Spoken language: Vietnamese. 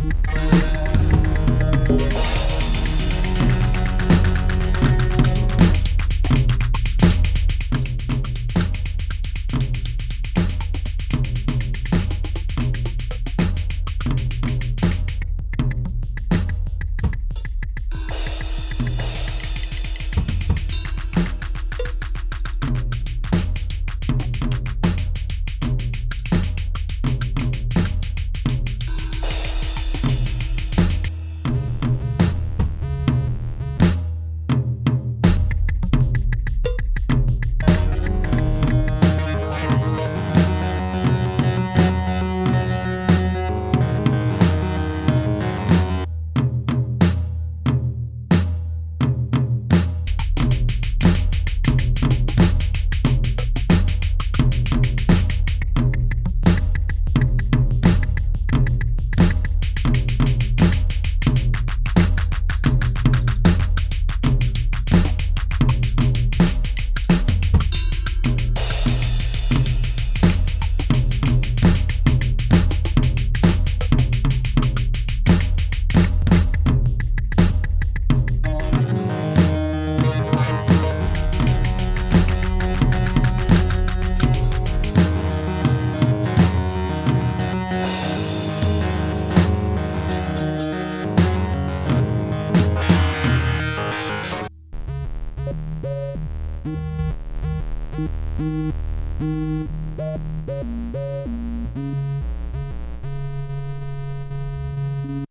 Bye. Thank you.